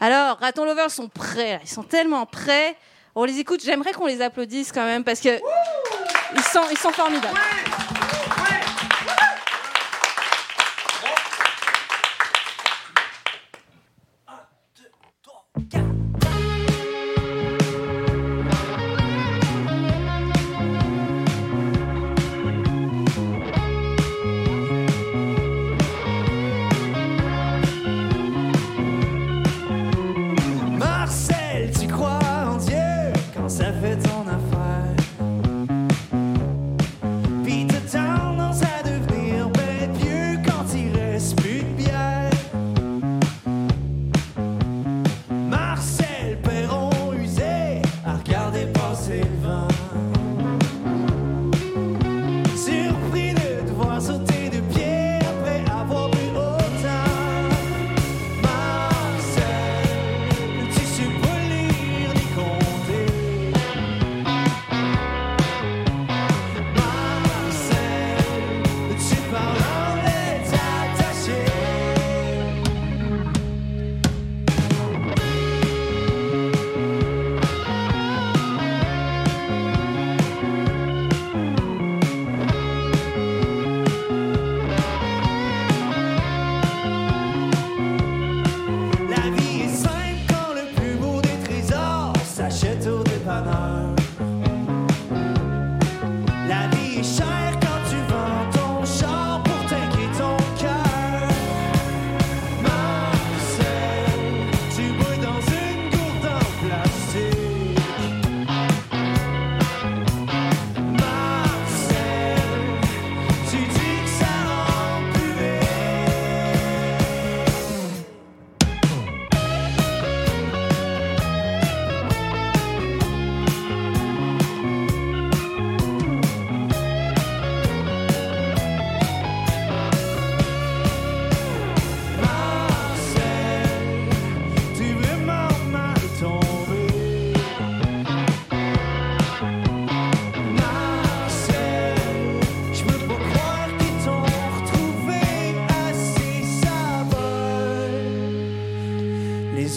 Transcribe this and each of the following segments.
Alors, Raton Lovers sont prêts, ils sont tellement prêts. On les écoute, j'aimerais qu'on les applaudisse quand même parce que ils sont, ils sont formidables.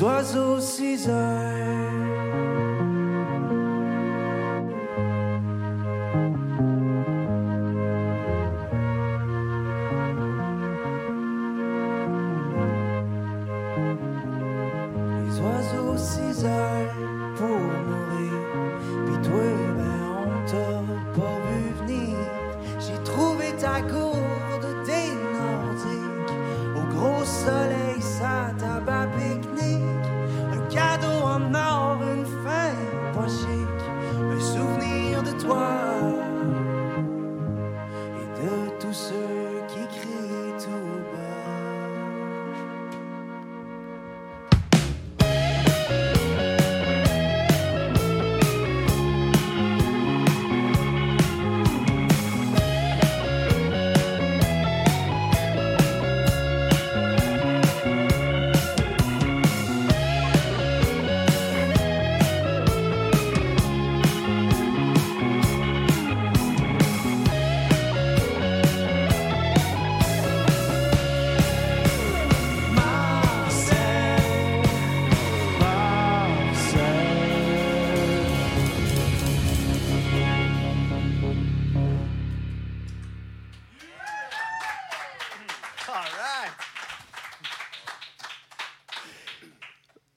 oiseaux cisaillent. Les oiseaux cisaillent pour mourir, puis toi, tous ceux All right.